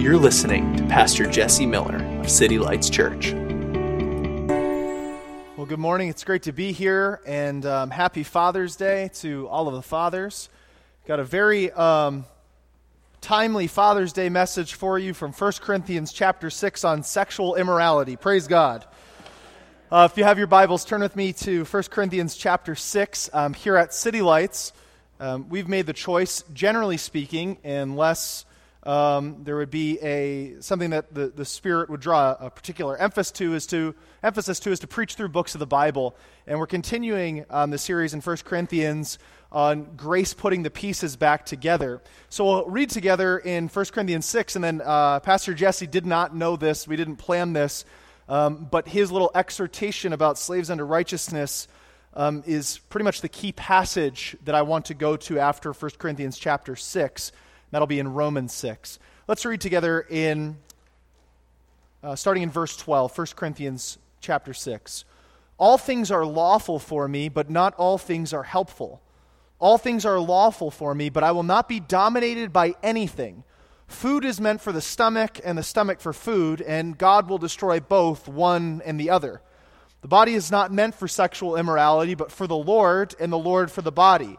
You're listening to Pastor Jesse Miller of City Lights Church. Well, good morning. It's great to be here, and um, happy Father's Day to all of the fathers. Got a very um, timely Father's Day message for you from 1 Corinthians chapter 6 on sexual immorality. Praise God. Uh, if you have your Bibles, turn with me to 1 Corinthians chapter 6. Um, here at City Lights, um, we've made the choice, generally speaking, unless um, there would be a something that the, the Spirit would draw a particular emphasis to is to emphasis to is to preach through books of the Bible, and we're continuing um, the series in 1 Corinthians on grace putting the pieces back together. So we'll read together in 1 Corinthians 6, and then uh, Pastor Jesse did not know this, we didn't plan this, um, but his little exhortation about slaves under righteousness. Um, is pretty much the key passage that I want to go to after 1 Corinthians chapter 6. That'll be in Romans 6. Let's read together in, uh, starting in verse 12, 1 Corinthians chapter 6. All things are lawful for me, but not all things are helpful. All things are lawful for me, but I will not be dominated by anything. Food is meant for the stomach, and the stomach for food, and God will destroy both, one and the other. The body is not meant for sexual immorality, but for the Lord, and the Lord for the body.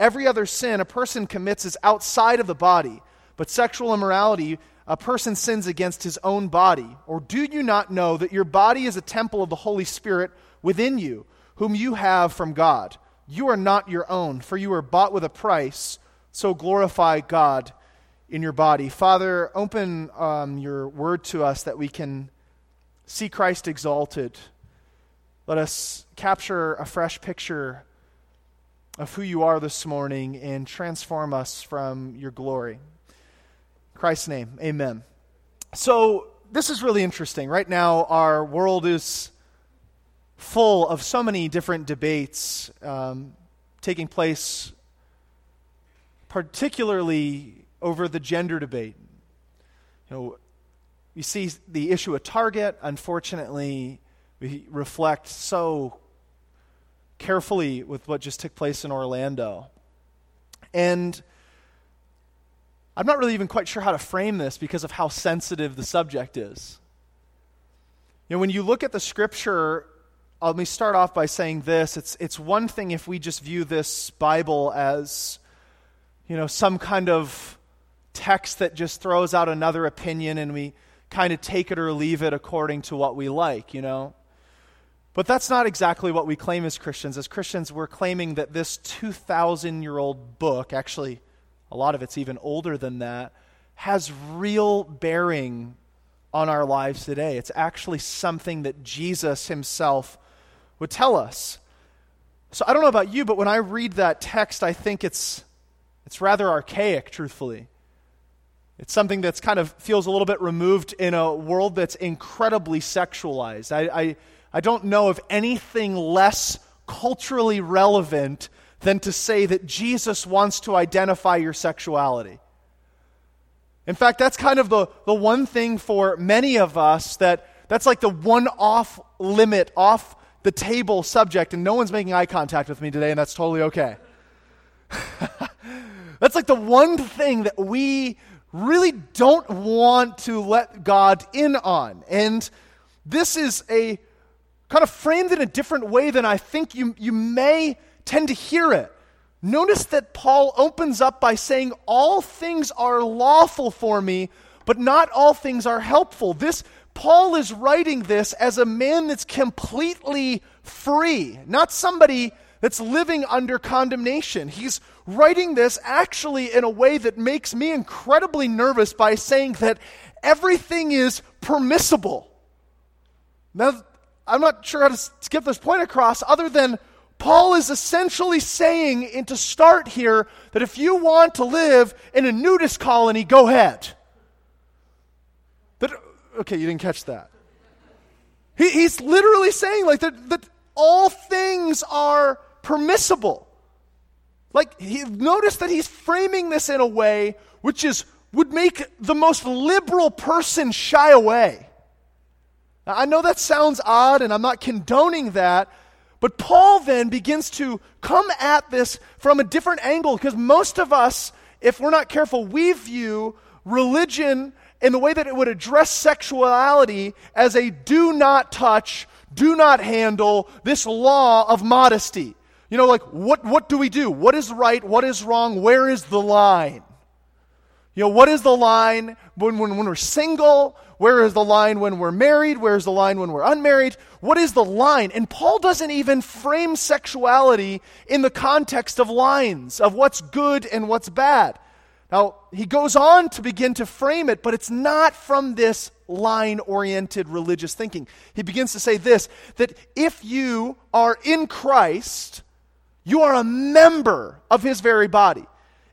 Every other sin a person commits is outside of the body, but sexual immorality, a person sins against his own body. Or do you not know that your body is a temple of the Holy Spirit within you, whom you have from God? You are not your own, for you were bought with a price, so glorify God in your body. Father, open um, your word to us that we can see Christ exalted. Let us capture a fresh picture of who you are this morning and transform us from your glory. In Christ's name, amen. So, this is really interesting. Right now, our world is full of so many different debates um, taking place, particularly over the gender debate. You know, you see the issue of Target, unfortunately, we reflect so carefully with what just took place in Orlando. And I'm not really even quite sure how to frame this because of how sensitive the subject is. You know, when you look at the scripture, let me start off by saying this. It's, it's one thing if we just view this Bible as, you know, some kind of text that just throws out another opinion and we kind of take it or leave it according to what we like, you know. But that's not exactly what we claim as Christians. As Christians, we're claiming that this 2,000 year old book, actually, a lot of it's even older than that, has real bearing on our lives today. It's actually something that Jesus himself would tell us. So I don't know about you, but when I read that text, I think it's, it's rather archaic, truthfully. It's something that's kind of feels a little bit removed in a world that's incredibly sexualized. I, I I don't know of anything less culturally relevant than to say that Jesus wants to identify your sexuality. In fact, that's kind of the, the one thing for many of us that that's like the one off limit, off the table subject, and no one's making eye contact with me today, and that's totally okay. that's like the one thing that we really don't want to let God in on. And this is a kind of framed in a different way than I think you, you may tend to hear it. Notice that Paul opens up by saying, All things are lawful for me, but not all things are helpful. This Paul is writing this as a man that's completely free, not somebody that's living under condemnation. He's writing this actually in a way that makes me incredibly nervous by saying that everything is permissible. Now, I'm not sure how to get this point across other than Paul is essentially saying, and to start here, that if you want to live in a nudist colony, go ahead. That, okay, you didn't catch that. He, he's literally saying like that, that all things are permissible. Like, he, notice that he's framing this in a way which is, would make the most liberal person shy away. I know that sounds odd, and I'm not condoning that, but Paul then begins to come at this from a different angle because most of us, if we're not careful, we view religion in the way that it would address sexuality as a do not touch, do not handle, this law of modesty. You know, like, what, what do we do? What is right? What is wrong? Where is the line? You know, what is the line when, when, when we're single? Where is the line when we're married? Where is the line when we're unmarried? What is the line? And Paul doesn't even frame sexuality in the context of lines, of what's good and what's bad. Now, he goes on to begin to frame it, but it's not from this line oriented religious thinking. He begins to say this that if you are in Christ, you are a member of his very body.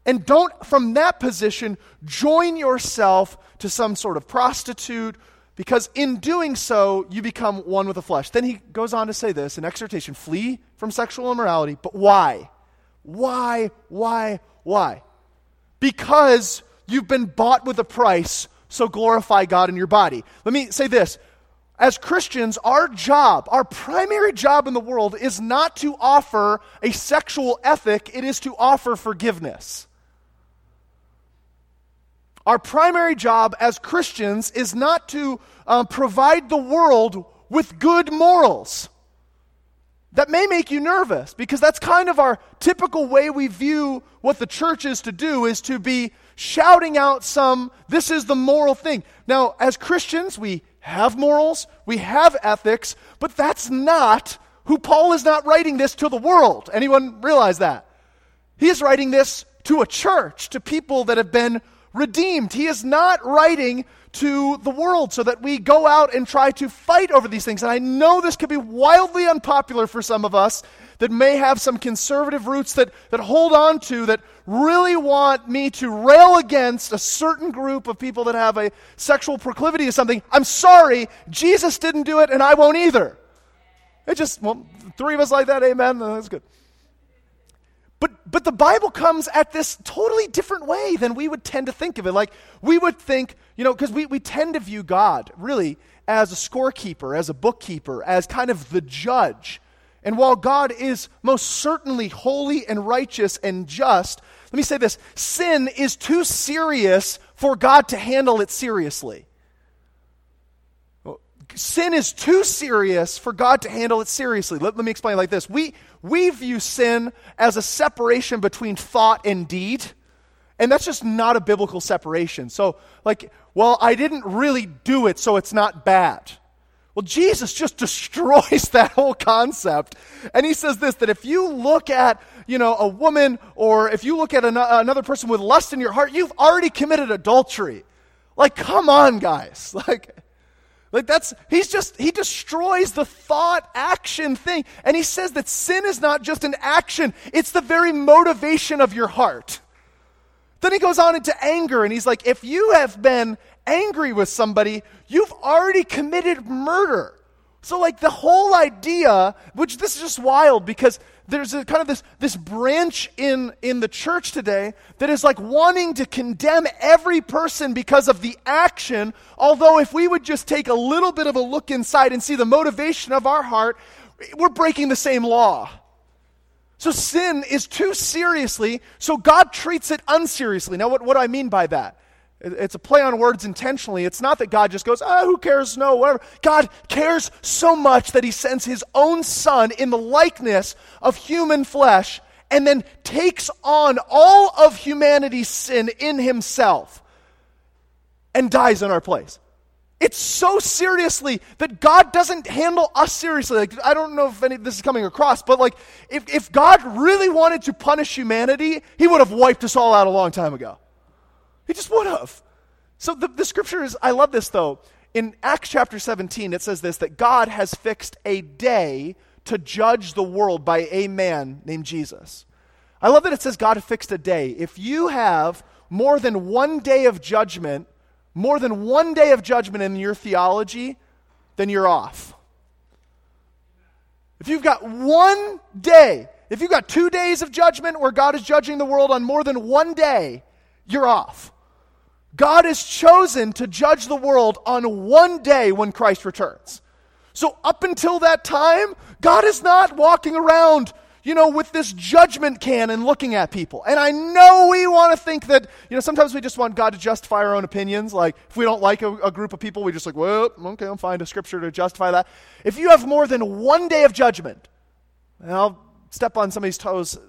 And don't, from that position, join yourself to some sort of prostitute, because in doing so, you become one with the flesh. Then he goes on to say this an exhortation flee from sexual immorality. But why? Why? Why? Why? Because you've been bought with a price, so glorify God in your body. Let me say this as Christians, our job, our primary job in the world is not to offer a sexual ethic, it is to offer forgiveness. Our primary job as Christians is not to um, provide the world with good morals. That may make you nervous because that's kind of our typical way we view what the church is to do is to be shouting out some, this is the moral thing. Now, as Christians, we have morals, we have ethics, but that's not who Paul is not writing this to the world. Anyone realize that? He is writing this to a church, to people that have been redeemed. He is not writing to the world so that we go out and try to fight over these things. And I know this could be wildly unpopular for some of us that may have some conservative roots that, that hold on to, that really want me to rail against a certain group of people that have a sexual proclivity to something. I'm sorry, Jesus didn't do it, and I won't either. It just, well, three of us like that, amen, that's good. But, the Bible comes at this totally different way than we would tend to think of it. Like, we would think, you know, because we, we tend to view God really as a scorekeeper, as a bookkeeper, as kind of the judge. And while God is most certainly holy and righteous and just, let me say this sin is too serious for God to handle it seriously. Sin is too serious for God to handle it seriously. Let, let me explain like this. We, we view sin as a separation between thought and deed, and that's just not a biblical separation. So, like, well, I didn't really do it, so it's not bad. Well, Jesus just destroys that whole concept. And he says this that if you look at, you know, a woman or if you look at an- another person with lust in your heart, you've already committed adultery. Like, come on, guys. Like, like that's he's just he destroys the thought action thing. And he says that sin is not just an action, it's the very motivation of your heart. Then he goes on into anger and he's like, if you have been angry with somebody, you've already committed murder. So, like, the whole idea, which this is just wild because there's a, kind of this, this branch in, in the church today that is like wanting to condemn every person because of the action. Although, if we would just take a little bit of a look inside and see the motivation of our heart, we're breaking the same law. So, sin is too seriously, so God treats it unseriously. Now, what, what do I mean by that? It's a play on words intentionally. It's not that God just goes, oh, who cares? No, whatever. God cares so much that he sends his own son in the likeness of human flesh and then takes on all of humanity's sin in himself and dies in our place. It's so seriously that God doesn't handle us seriously. Like, I don't know if any this is coming across, but like, if, if God really wanted to punish humanity, he would have wiped us all out a long time ago. He just would have. So the, the scripture is, I love this though. In Acts chapter 17, it says this that God has fixed a day to judge the world by a man named Jesus. I love that it says God fixed a day. If you have more than one day of judgment, more than one day of judgment in your theology, then you're off. If you've got one day, if you've got two days of judgment where God is judging the world on more than one day, you're off. God has chosen to judge the world on one day when Christ returns. So, up until that time, God is not walking around, you know, with this judgment can and looking at people. And I know we want to think that, you know, sometimes we just want God to justify our own opinions. Like, if we don't like a, a group of people, we just like, well, okay, I'll find a scripture to justify that. If you have more than one day of judgment, and I'll step on somebody's toes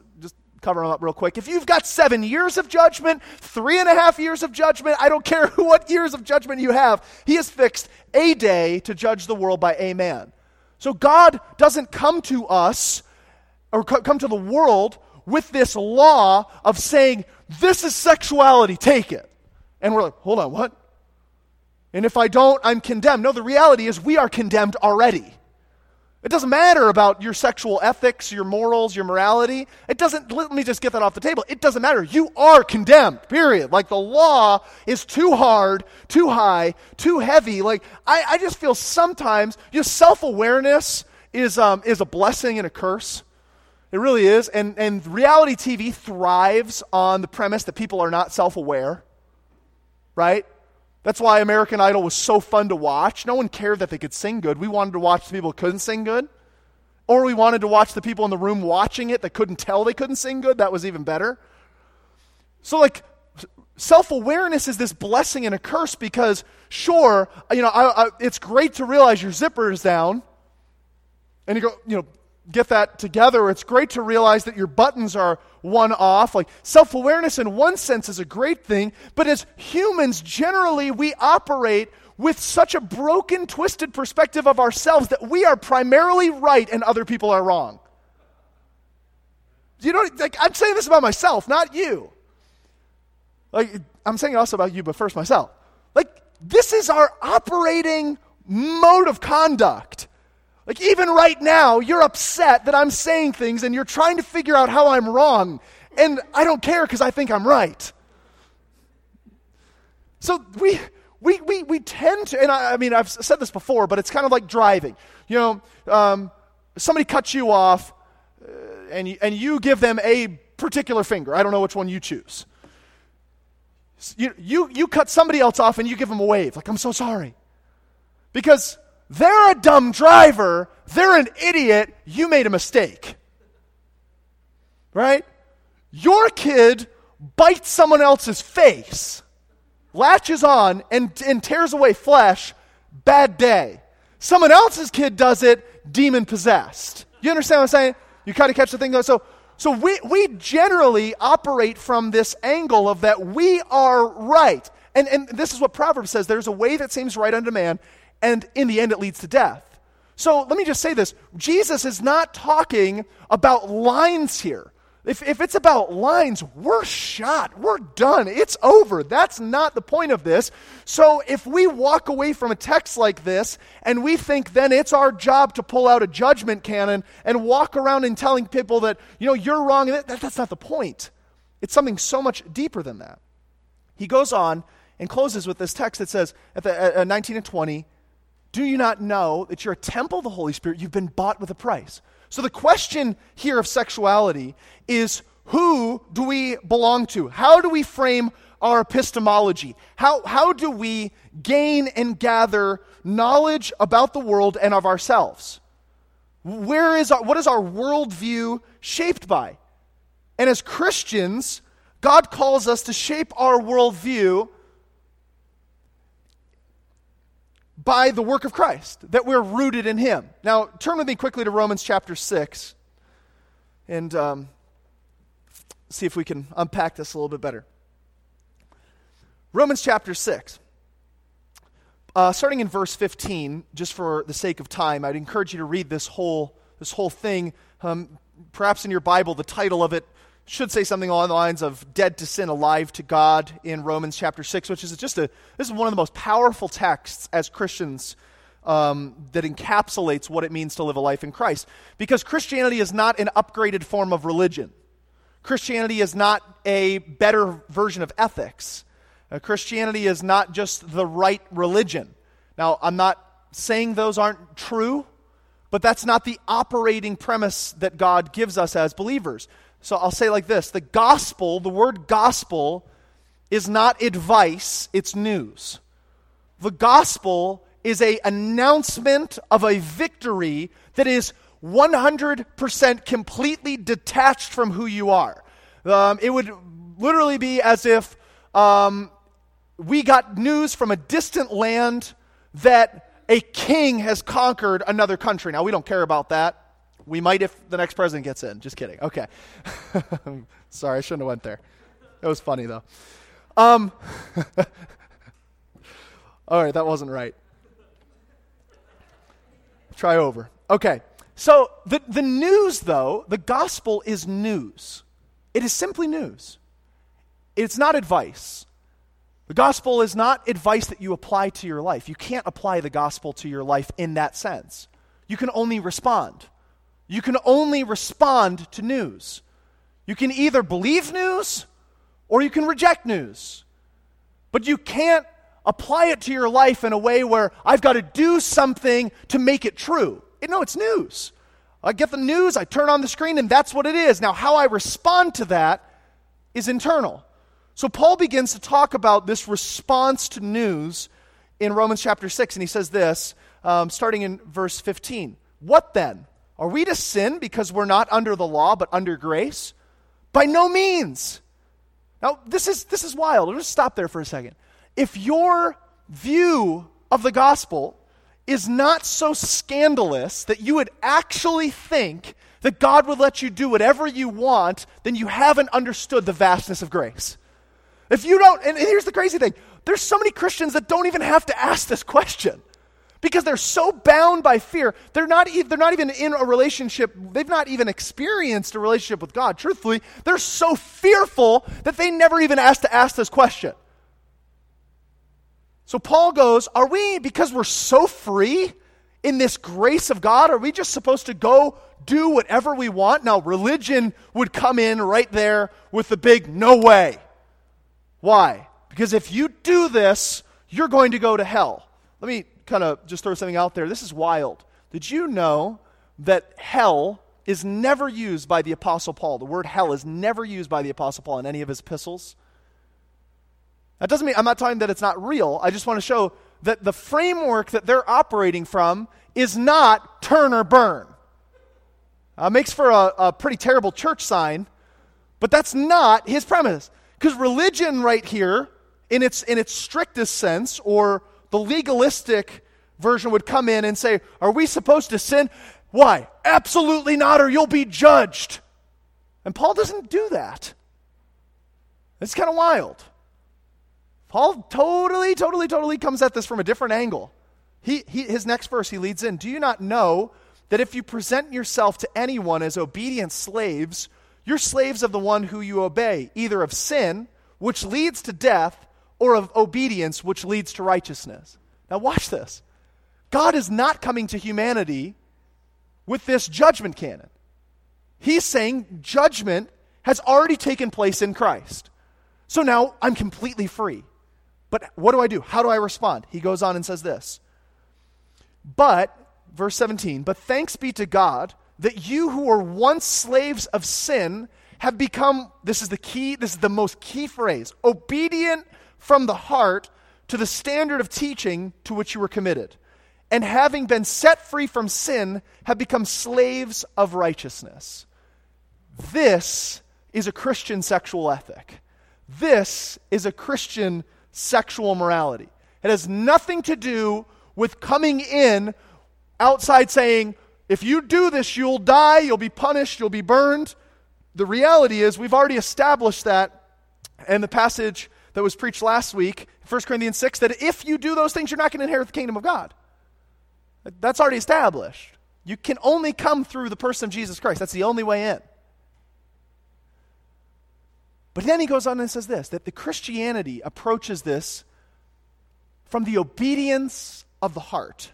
cover them up real quick. If you've got seven years of judgment, three and a half years of judgment, I don't care what years of judgment you have, He has fixed a day to judge the world by a man. So God doesn't come to us or come to the world with this law of saying, this is sexuality, take it. And we're like, hold on, what? And if I don't, I'm condemned. No, the reality is we are condemned already. It doesn't matter about your sexual ethics, your morals, your morality. It doesn't, let me just get that off the table. It doesn't matter. You are condemned, period. Like the law is too hard, too high, too heavy. Like, I, I just feel sometimes, you know, self awareness is, um, is a blessing and a curse. It really is. And, and reality TV thrives on the premise that people are not self aware, right? That's why American Idol was so fun to watch. No one cared that they could sing good. We wanted to watch the people who couldn't sing good. Or we wanted to watch the people in the room watching it that couldn't tell they couldn't sing good. That was even better. So, like, self awareness is this blessing and a curse because, sure, you know, I, I, it's great to realize your zipper is down. And you go, you know, get that together. It's great to realize that your buttons are one off. Like self awareness, in one sense, is a great thing, but as humans, generally, we operate with such a broken, twisted perspective of ourselves that we are primarily right and other people are wrong. You know, like I'm saying this about myself, not you. Like I'm saying also about you, but first myself. Like this is our operating mode of conduct. Like, even right now, you're upset that I'm saying things and you're trying to figure out how I'm wrong. And I don't care because I think I'm right. So we, we, we, we tend to, and I, I, mean, I've said this before, but it's kind of like driving. You know, um, somebody cuts you off uh, and, you, and you give them a particular finger. I don't know which one you choose. You, you, you cut somebody else off and you give them a wave, like, I'm so sorry. Because they're a dumb driver. They're an idiot. You made a mistake. Right? Your kid bites someone else's face, latches on, and, and tears away flesh. Bad day. Someone else's kid does it, demon possessed. You understand what I'm saying? You kind of catch the thing. So, so we, we generally operate from this angle of that we are right. And, and this is what Proverbs says there's a way that seems right unto man, and in the end, it leads to death. So let me just say this Jesus is not talking about lines here. If, if it's about lines, we're shot. We're done. It's over. That's not the point of this. So if we walk away from a text like this and we think then it's our job to pull out a judgment cannon and walk around and telling people that, you know, you're wrong, that, that's not the point. It's something so much deeper than that. He goes on and closes with this text that says at, the, at uh, 19 and 20, do you not know that you're a temple of the Holy Spirit? You've been bought with a price. So the question here of sexuality is who do we belong to? How do we frame our epistemology? How, how do we gain and gather knowledge about the world and of ourselves? Where is our, what is our worldview shaped by? And as Christians, God calls us to shape our worldview by the work of Christ, that we're rooted in Him. Now, turn with me quickly to Romans chapter 6 and um, see if we can unpack this a little bit better. Romans chapter 6. Uh, starting in verse 15, just for the sake of time, I'd encourage you to read this whole, this whole thing. Um, perhaps in your Bible, the title of it should say something along the lines of dead to sin, alive to God in Romans chapter 6, which is just a, this is one of the most powerful texts as Christians um, that encapsulates what it means to live a life in Christ. Because Christianity is not an upgraded form of religion, Christianity is not a better version of ethics. Uh, Christianity is not just the right religion. Now, I'm not saying those aren't true, but that's not the operating premise that God gives us as believers. So I'll say like this the gospel, the word gospel, is not advice, it's news. The gospel is a announcement of a victory that is 100% completely detached from who you are. Um, it would literally be as if um, we got news from a distant land that a king has conquered another country. Now, we don't care about that. We might if the next president gets in. Just kidding. Okay. Sorry, I shouldn't have went there. It was funny, though. Um, all right, that wasn't right. Try over. Okay. So the, the news, though, the gospel is news. It is simply news. It's not advice. The gospel is not advice that you apply to your life. You can't apply the gospel to your life in that sense. You can only respond. You can only respond to news. You can either believe news or you can reject news. But you can't apply it to your life in a way where I've got to do something to make it true. No, it's news. I get the news, I turn on the screen, and that's what it is. Now, how I respond to that is internal. So Paul begins to talk about this response to news in Romans chapter 6, and he says this, um, starting in verse 15. What then? Are we to sin because we're not under the law but under grace? By no means. Now, this is, this is wild. Let's stop there for a second. If your view of the gospel is not so scandalous that you would actually think that God would let you do whatever you want, then you haven't understood the vastness of grace. If you don't, and here's the crazy thing there's so many Christians that don't even have to ask this question because they're so bound by fear. They're not, e- they're not even in a relationship, they've not even experienced a relationship with God. Truthfully, they're so fearful that they never even ask to ask this question. So Paul goes, Are we, because we're so free in this grace of God, are we just supposed to go do whatever we want? Now, religion would come in right there with the big no way. Why? Because if you do this, you're going to go to hell. Let me kind of just throw something out there. This is wild. Did you know that hell is never used by the Apostle Paul? The word hell is never used by the Apostle Paul in any of his epistles. That doesn't mean I'm not talking that it's not real. I just want to show that the framework that they're operating from is not turn or burn. Uh, makes for a, a pretty terrible church sign, but that's not his premise. Because religion, right here, in its, in its strictest sense, or the legalistic version would come in and say, Are we supposed to sin? Why? Absolutely not, or you'll be judged. And Paul doesn't do that. It's kind of wild. Paul totally, totally, totally comes at this from a different angle. He, he, his next verse, he leads in Do you not know that if you present yourself to anyone as obedient slaves, you're slaves of the one who you obey, either of sin, which leads to death, or of obedience, which leads to righteousness. Now, watch this. God is not coming to humanity with this judgment cannon. He's saying judgment has already taken place in Christ. So now I'm completely free. But what do I do? How do I respond? He goes on and says this. But, verse 17, but thanks be to God that you who were once slaves of sin have become, this is the key, this is the most key phrase, obedient from the heart to the standard of teaching to which you were committed. And having been set free from sin, have become slaves of righteousness. This is a Christian sexual ethic. This is a Christian sexual morality. It has nothing to do with coming in outside saying, if you do this, you'll die, you'll be punished, you'll be burned. The reality is, we've already established that and the passage that was preached last week, 1 Corinthians 6, that if you do those things, you're not going to inherit the kingdom of God. That's already established. You can only come through the person of Jesus Christ. That's the only way in. But then he goes on and says this that the Christianity approaches this from the obedience of the heart.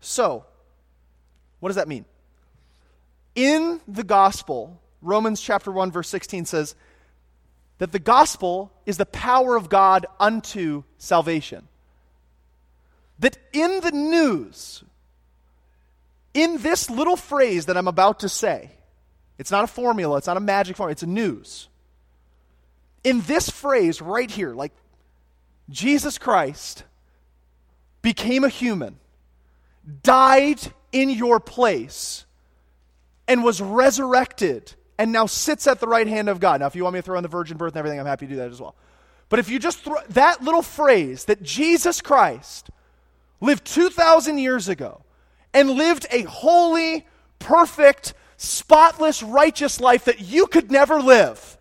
So, what does that mean? In the gospel, Romans chapter 1 verse 16 says, that the gospel is the power of God unto salvation. That in the news, in this little phrase that I'm about to say, it's not a formula, it's not a magic formula, it's a news. In this phrase right here, like Jesus Christ became a human, died in your place, and was resurrected, and now sits at the right hand of God. Now, if you want me to throw in the virgin birth and everything, I'm happy to do that as well. But if you just throw that little phrase that Jesus Christ lived 2,000 years ago and lived a holy, perfect, spotless, righteous life that you could never live,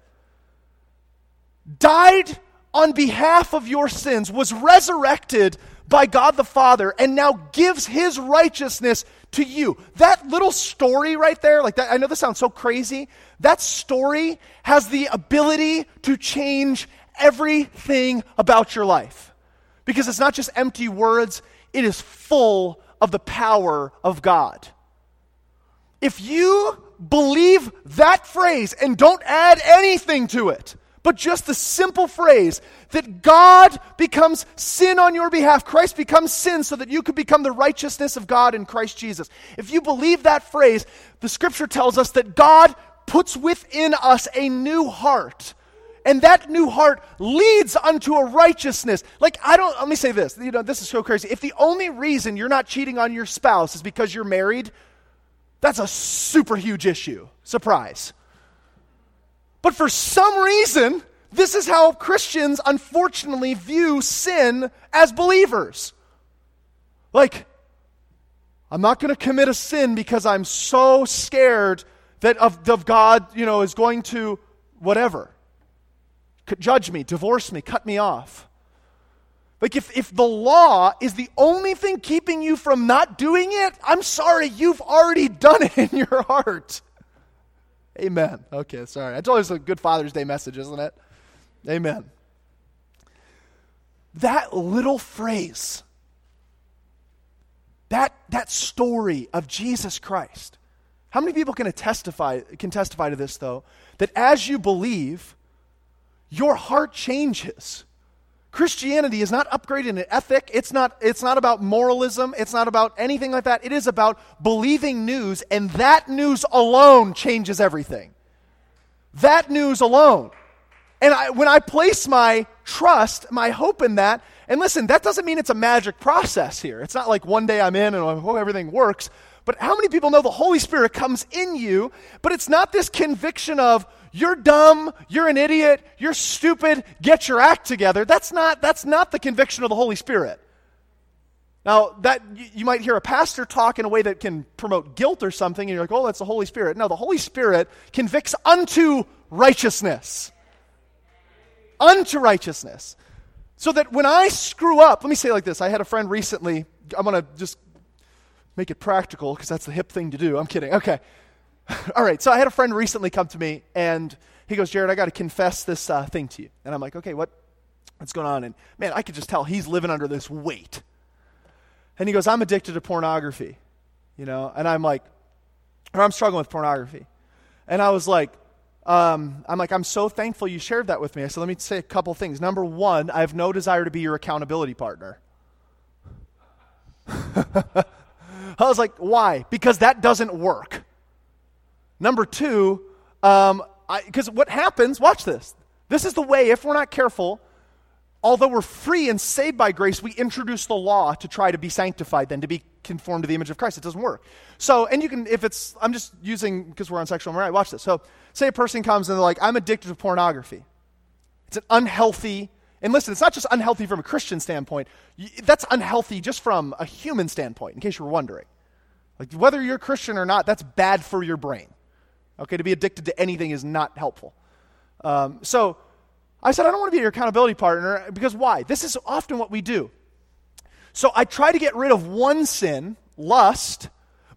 died on behalf of your sins, was resurrected by God the Father, and now gives his righteousness to you. That little story right there, like that, I know this sounds so crazy. That story has the ability to change everything about your life. Because it's not just empty words, it is full of the power of God. If you believe that phrase and don't add anything to it, but just the simple phrase that God becomes sin on your behalf. Christ becomes sin so that you could become the righteousness of God in Christ Jesus. If you believe that phrase, the scripture tells us that God puts within us a new heart. And that new heart leads unto a righteousness. Like, I don't, let me say this. You know, this is so crazy. If the only reason you're not cheating on your spouse is because you're married, that's a super huge issue. Surprise. But for some reason, this is how Christians unfortunately view sin as believers. Like, I'm not going to commit a sin because I'm so scared that of, of God, you know, is going to whatever. Judge me, divorce me, cut me off. Like, if, if the law is the only thing keeping you from not doing it, I'm sorry, you've already done it in your heart. Amen. Okay, sorry. It's a good Father's Day message, isn't it? Amen. That little phrase, that, that story of Jesus Christ. How many people can testify, can testify to this, though? That as you believe, your heart changes. Christianity is not upgrading an ethic. It's not, it's not about moralism. It's not about anything like that. It is about believing news, and that news alone changes everything. That news alone. And I, when I place my trust, my hope in that, and listen, that doesn't mean it's a magic process here. It's not like one day I'm in and everything works. But how many people know the Holy Spirit comes in you, but it's not this conviction of, you're dumb, you're an idiot, you're stupid, get your act together. That's not, that's not the conviction of the Holy Spirit. Now, that you might hear a pastor talk in a way that can promote guilt or something, and you're like, oh, that's the Holy Spirit. No, the Holy Spirit convicts unto righteousness. Unto righteousness. So that when I screw up, let me say like this. I had a friend recently, I'm going to just make it practical because that's the hip thing to do. I'm kidding. Okay. All right, so I had a friend recently come to me, and he goes, Jared, I got to confess this uh, thing to you. And I'm like, okay, what, what's going on? And man, I could just tell he's living under this weight. And he goes, I'm addicted to pornography, you know? And I'm like, or I'm struggling with pornography. And I was like, um, I'm like, I'm so thankful you shared that with me. I said, let me say a couple things. Number one, I have no desire to be your accountability partner. I was like, why? Because that doesn't work. Number two, because um, what happens, watch this. This is the way, if we're not careful, although we're free and saved by grace, we introduce the law to try to be sanctified, then to be conformed to the image of Christ. It doesn't work. So, and you can, if it's, I'm just using, because we're on sexual morality, watch this. So, say a person comes and they're like, I'm addicted to pornography. It's an unhealthy, and listen, it's not just unhealthy from a Christian standpoint, that's unhealthy just from a human standpoint, in case you were wondering. Like, whether you're Christian or not, that's bad for your brain. Okay, to be addicted to anything is not helpful. Um, so I said, I don't want to be your accountability partner because why? This is often what we do. So I try to get rid of one sin, lust,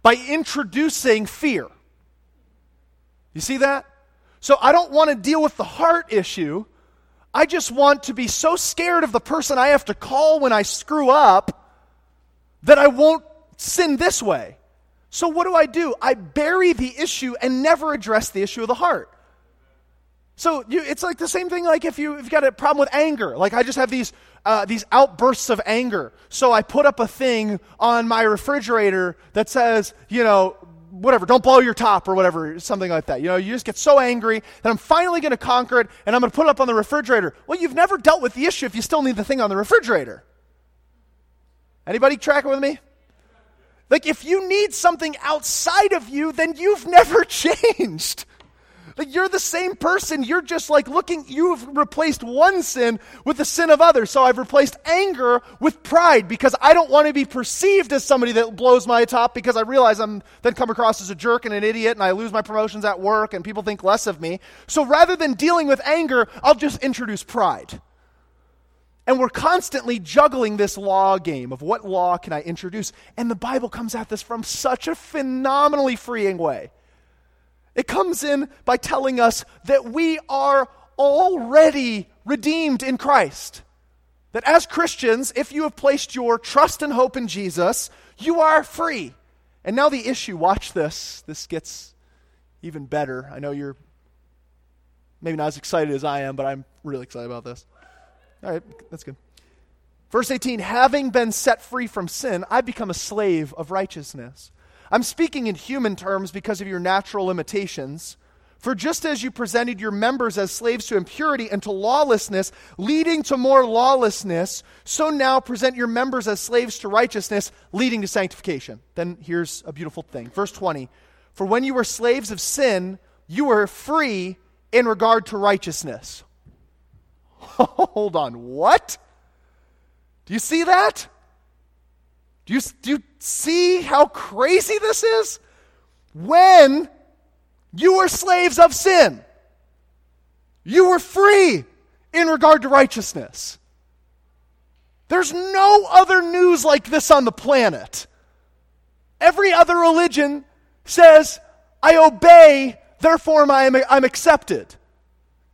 by introducing fear. You see that? So I don't want to deal with the heart issue. I just want to be so scared of the person I have to call when I screw up that I won't sin this way. So what do I do? I bury the issue and never address the issue of the heart. So you, it's like the same thing. Like if you, you got a problem with anger, like I just have these uh, these outbursts of anger. So I put up a thing on my refrigerator that says, you know, whatever, don't blow your top or whatever, something like that. You know, you just get so angry that I'm finally going to conquer it and I'm going to put it up on the refrigerator. Well, you've never dealt with the issue if you still need the thing on the refrigerator. Anybody tracking with me? Like, if you need something outside of you, then you've never changed. Like you're the same person. You're just like looking, you've replaced one sin with the sin of others. So I've replaced anger with pride because I don't want to be perceived as somebody that blows my top because I realize I'm then come across as a jerk and an idiot and I lose my promotions at work and people think less of me. So rather than dealing with anger, I'll just introduce pride. And we're constantly juggling this law game of what law can I introduce. And the Bible comes at this from such a phenomenally freeing way. It comes in by telling us that we are already redeemed in Christ. That as Christians, if you have placed your trust and hope in Jesus, you are free. And now the issue, watch this. This gets even better. I know you're maybe not as excited as I am, but I'm really excited about this. All right, that's good. Verse 18 Having been set free from sin, I become a slave of righteousness. I'm speaking in human terms because of your natural limitations. For just as you presented your members as slaves to impurity and to lawlessness, leading to more lawlessness, so now present your members as slaves to righteousness, leading to sanctification. Then here's a beautiful thing. Verse 20 For when you were slaves of sin, you were free in regard to righteousness. Hold on, what? Do you see that? Do you, do you see how crazy this is? When you were slaves of sin, you were free in regard to righteousness. There's no other news like this on the planet. Every other religion says, I obey, therefore I'm, I'm accepted.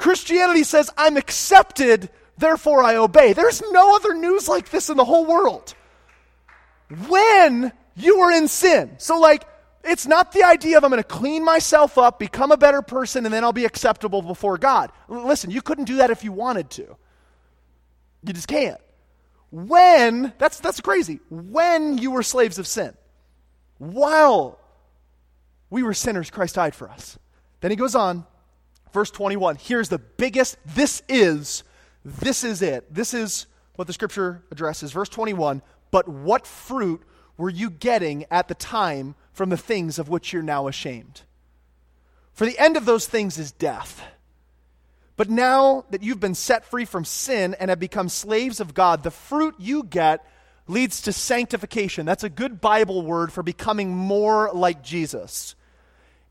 Christianity says, I'm accepted, therefore I obey. There's no other news like this in the whole world when you were in sin. So, like, it's not the idea of I'm going to clean myself up, become a better person, and then I'll be acceptable before God. listen, you couldn't do that if you wanted to. You just can't. When, that's, that's crazy, when you were slaves of sin, while we were sinners, Christ died for us. Then he goes on, verse 21. Here's the biggest, this is, this is it. This is what the scripture addresses. Verse 21 but what fruit were you getting at the time from the things of which you're now ashamed? For the end of those things is death. But now that you've been set free from sin and have become slaves of God, the fruit you get leads to sanctification. That's a good Bible word for becoming more like Jesus.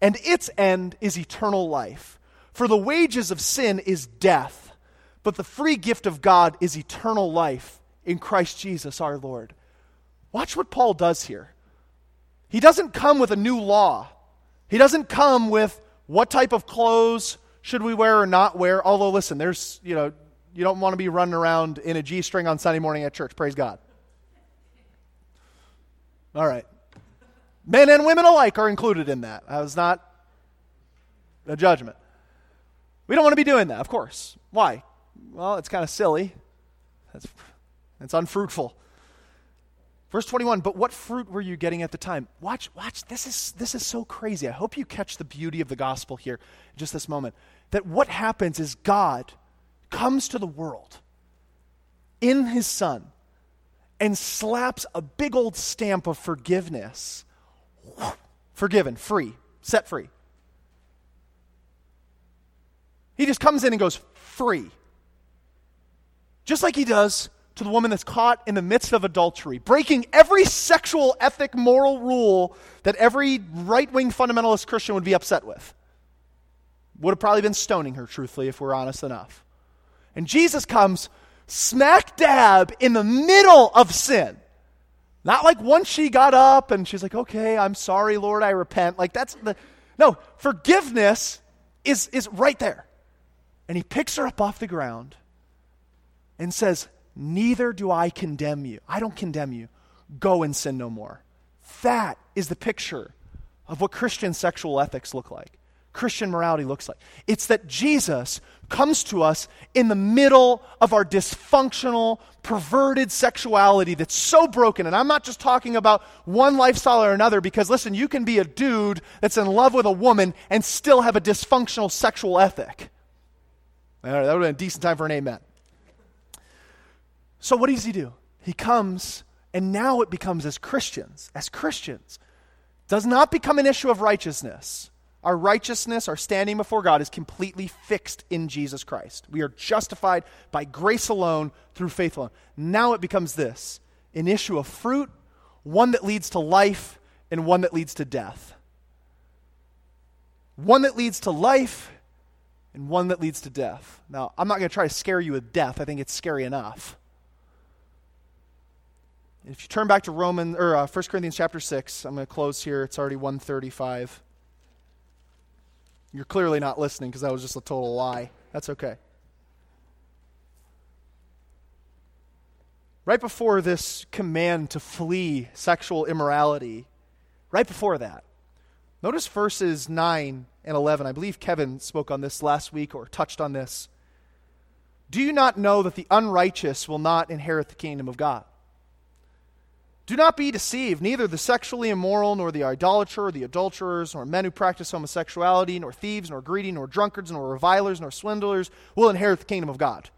And its end is eternal life. For the wages of sin is death, but the free gift of God is eternal life in Christ Jesus our Lord. Watch what Paul does here. He doesn't come with a new law. He doesn't come with what type of clothes should we wear or not wear. Although, listen, there's, you know, you don't want to be running around in a G string on Sunday morning at church. Praise God. All right. Men and women alike are included in that. That was not a judgment. We don't want to be doing that, of course. Why? Well, it's kind of silly. That's it's unfruitful. Verse 21, but what fruit were you getting at the time? Watch, watch. This is, this is so crazy. I hope you catch the beauty of the gospel here just this moment. That what happens is God comes to the world in his son and slaps a big old stamp of forgiveness. Forgiven, free, set free. He just comes in and goes, free. Just like he does to the woman that's caught in the midst of adultery, breaking every sexual, ethic, moral rule that every right wing fundamentalist Christian would be upset with. Would have probably been stoning her, truthfully, if we're honest enough. And Jesus comes smack dab in the middle of sin. Not like once she got up and she's like, okay, I'm sorry, Lord, I repent. Like that's the. No, forgiveness is, is right there. And he picks her up off the ground and says, Neither do I condemn you. I don't condemn you. Go and sin no more. That is the picture of what Christian sexual ethics look like. Christian morality looks like. It's that Jesus comes to us in the middle of our dysfunctional, perverted sexuality that's so broken. And I'm not just talking about one lifestyle or another, because listen, you can be a dude that's in love with a woman and still have a dysfunctional sexual ethic. All right, that would have been a decent time for an amen. So, what does he do? He comes, and now it becomes as Christians, as Christians, does not become an issue of righteousness. Our righteousness, our standing before God, is completely fixed in Jesus Christ. We are justified by grace alone through faith alone. Now it becomes this an issue of fruit, one that leads to life, and one that leads to death. One that leads to life, and one that leads to death. Now, I'm not going to try to scare you with death. I think it's scary enough. If you turn back to Roman or uh, 1 Corinthians chapter 6, I'm going to close here. It's already 135. You're clearly not listening because that was just a total lie. That's okay. Right before this command to flee sexual immorality, right before that, notice verses 9 and 11. I believe Kevin spoke on this last week or touched on this. Do you not know that the unrighteous will not inherit the kingdom of God? Do not be deceived. Neither the sexually immoral, nor the idolater, the adulterers, nor men who practice homosexuality, nor thieves, nor greedy, nor drunkards, nor revilers, nor swindlers will inherit the kingdom of God.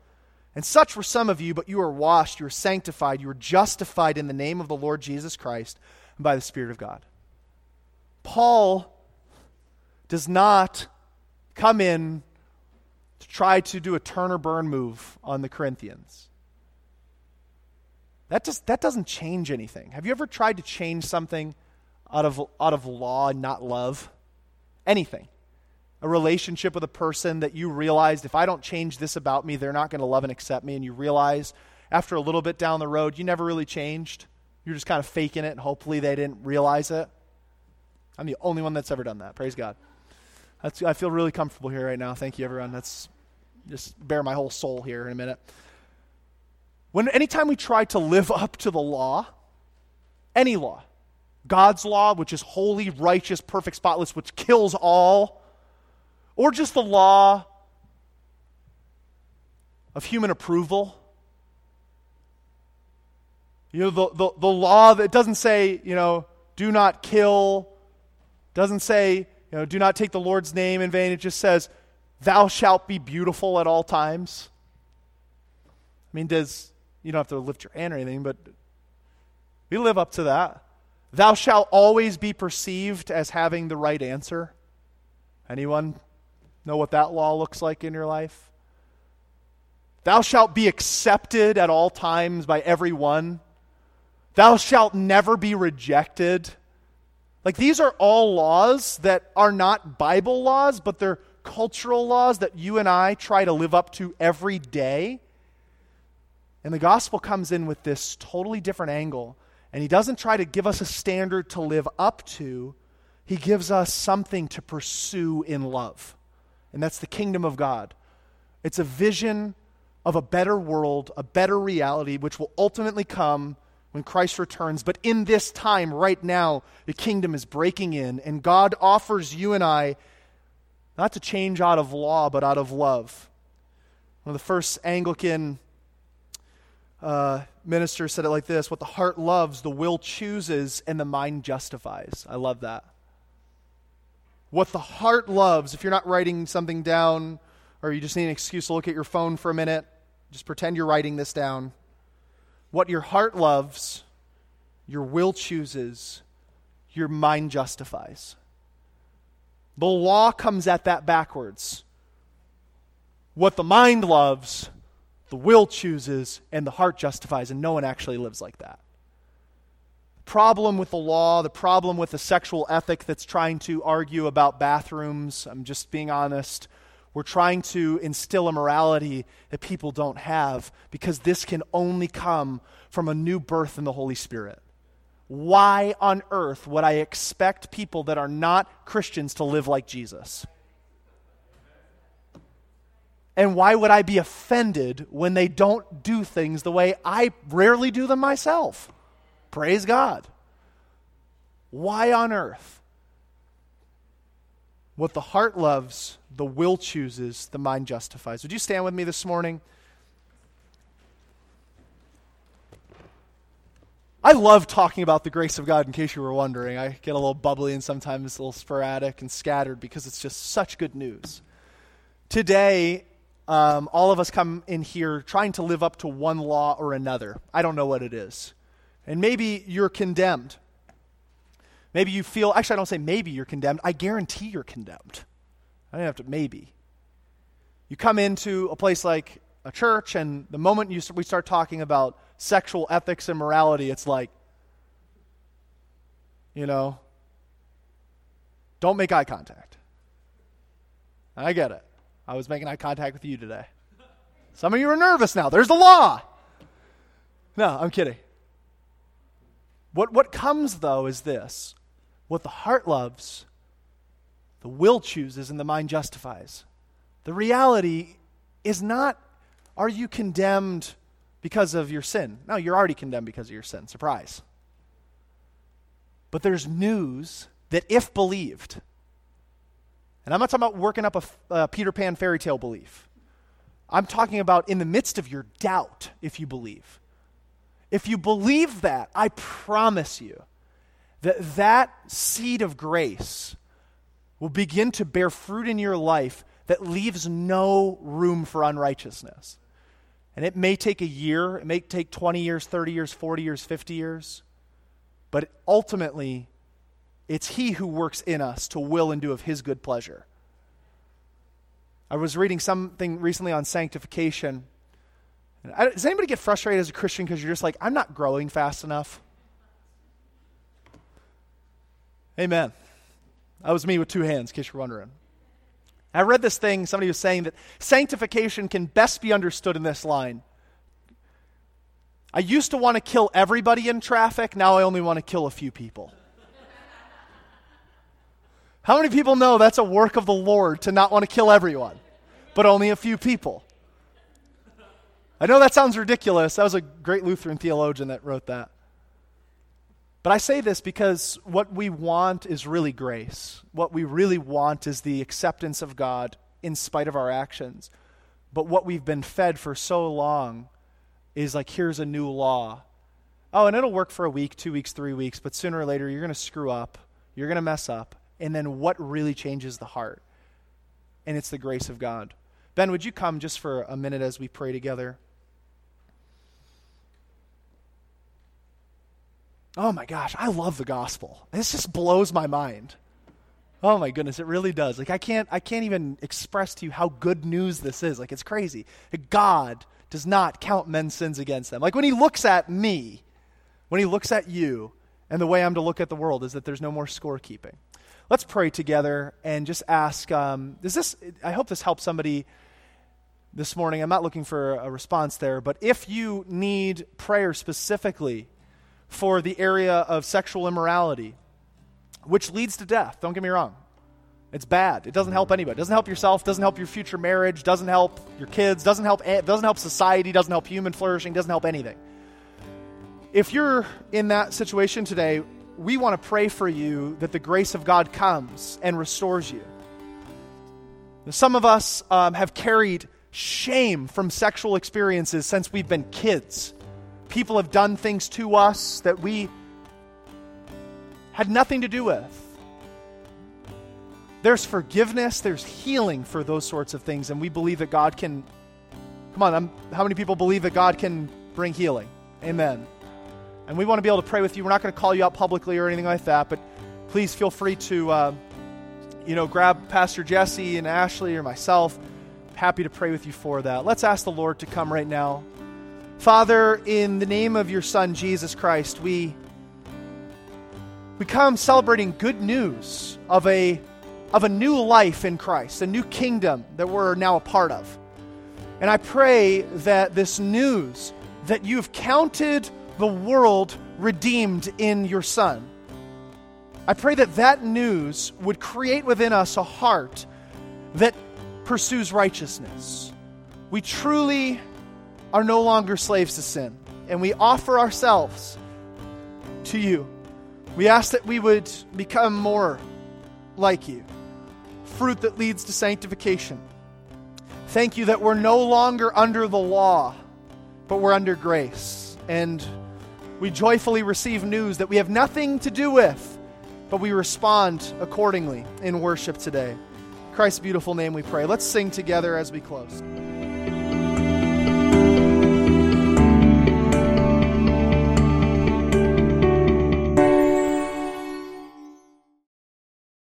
And such were some of you, but you are washed, you are sanctified, you are justified in the name of the Lord Jesus Christ and by the Spirit of God. Paul does not come in to try to do a turn or burn move on the Corinthians. That, just, that doesn't change anything. Have you ever tried to change something out of, out of law and not love? Anything. A relationship with a person that you realized if I don't change this about me, they're not going to love and accept me, and you realize after a little bit down the road, you never really changed. You're just kind of faking it, and hopefully they didn't realize it. I'm the only one that's ever done that. Praise God. That's, I feel really comfortable here right now. Thank you, everyone. That's just bare my whole soul here in a minute. When anytime we try to live up to the law, any law, God's law, which is holy, righteous, perfect, spotless, which kills all, or just the law of human approval. You know, the, the, the law that doesn't say, you know, do not kill, doesn't say, you know, do not take the Lord's name in vain. It just says, thou shalt be beautiful at all times. I mean, does you don't have to lift your hand or anything, but we live up to that. Thou shalt always be perceived as having the right answer. Anyone know what that law looks like in your life? Thou shalt be accepted at all times by everyone. Thou shalt never be rejected. Like these are all laws that are not Bible laws, but they're cultural laws that you and I try to live up to every day. And the gospel comes in with this totally different angle. And he doesn't try to give us a standard to live up to, he gives us something to pursue in love. And that's the kingdom of God. It's a vision of a better world, a better reality, which will ultimately come when Christ returns. But in this time, right now, the kingdom is breaking in, and God offers you and I not to change out of law, but out of love. One of the first Anglican uh, minister said it like this What the heart loves, the will chooses, and the mind justifies. I love that. What the heart loves, if you're not writing something down or you just need an excuse to look at your phone for a minute, just pretend you're writing this down. What your heart loves, your will chooses, your mind justifies. The law comes at that backwards. What the mind loves, the will chooses and the heart justifies, and no one actually lives like that. The problem with the law, the problem with the sexual ethic that's trying to argue about bathrooms, I'm just being honest. We're trying to instill a morality that people don't have because this can only come from a new birth in the Holy Spirit. Why on earth would I expect people that are not Christians to live like Jesus? And why would I be offended when they don't do things the way I rarely do them myself? Praise God. Why on earth? What the heart loves, the will chooses, the mind justifies. Would you stand with me this morning? I love talking about the grace of God, in case you were wondering. I get a little bubbly and sometimes a little sporadic and scattered because it's just such good news. Today, um, all of us come in here trying to live up to one law or another. I don't know what it is. And maybe you're condemned. Maybe you feel, actually, I don't say maybe you're condemned. I guarantee you're condemned. I don't have to maybe. You come into a place like a church, and the moment you, we start talking about sexual ethics and morality, it's like, you know, don't make eye contact. I get it. I was making eye contact with you today. Some of you are nervous now. There's the law. No, I'm kidding. What, what comes, though, is this what the heart loves, the will chooses, and the mind justifies. The reality is not are you condemned because of your sin? No, you're already condemned because of your sin. Surprise. But there's news that if believed, and I'm not talking about working up a, a Peter Pan fairy tale belief. I'm talking about in the midst of your doubt, if you believe. If you believe that, I promise you that that seed of grace will begin to bear fruit in your life that leaves no room for unrighteousness. And it may take a year, it may take 20 years, 30 years, 40 years, 50 years, but ultimately, it's He who works in us to will and do of His good pleasure. I was reading something recently on sanctification. Does anybody get frustrated as a Christian because you're just like, I'm not growing fast enough? Amen. That was me with two hands, in case you're wondering. I read this thing, somebody was saying that sanctification can best be understood in this line. I used to want to kill everybody in traffic, now I only want to kill a few people. How many people know that's a work of the Lord to not want to kill everyone, but only a few people? I know that sounds ridiculous. That was a great Lutheran theologian that wrote that. But I say this because what we want is really grace. What we really want is the acceptance of God in spite of our actions. But what we've been fed for so long is like, here's a new law. Oh, and it'll work for a week, two weeks, three weeks, but sooner or later you're going to screw up. You're going to mess up. And then what really changes the heart? And it's the grace of God. Ben, would you come just for a minute as we pray together? Oh my gosh, I love the gospel. This just blows my mind. Oh my goodness, it really does. Like I can't I can't even express to you how good news this is. Like it's crazy. God does not count men's sins against them. Like when he looks at me, when he looks at you, and the way I'm to look at the world is that there's no more scorekeeping. Let's pray together and just ask. Um, does this? I hope this helps somebody this morning. I'm not looking for a response there, but if you need prayer specifically for the area of sexual immorality, which leads to death. Don't get me wrong. It's bad. It doesn't help anybody. It doesn't help yourself, doesn't help your future marriage, doesn't help your kids, doesn't help doesn't help society, doesn't help human flourishing, doesn't help anything. If you're in that situation today, we want to pray for you that the grace of God comes and restores you. Some of us um, have carried shame from sexual experiences since we've been kids people have done things to us that we had nothing to do with. There's forgiveness, there's healing for those sorts of things, and we believe that God can. Come on, I'm, how many people believe that God can bring healing? Amen. And we want to be able to pray with you. We're not going to call you out publicly or anything like that, but please feel free to, uh, you know, grab Pastor Jesse and Ashley or myself. Happy to pray with you for that. Let's ask the Lord to come right now. Father, in the name of your Son, Jesus Christ, we, we come celebrating good news of a, of a new life in Christ, a new kingdom that we're now a part of. And I pray that this news that you've counted the world redeemed in your Son, I pray that that news would create within us a heart that pursues righteousness. We truly are no longer slaves to sin. And we offer ourselves to you. We ask that we would become more like you. fruit that leads to sanctification. Thank you that we're no longer under the law, but we're under grace. And we joyfully receive news that we have nothing to do with, but we respond accordingly in worship today. In Christ's beautiful name we pray. Let's sing together as we close.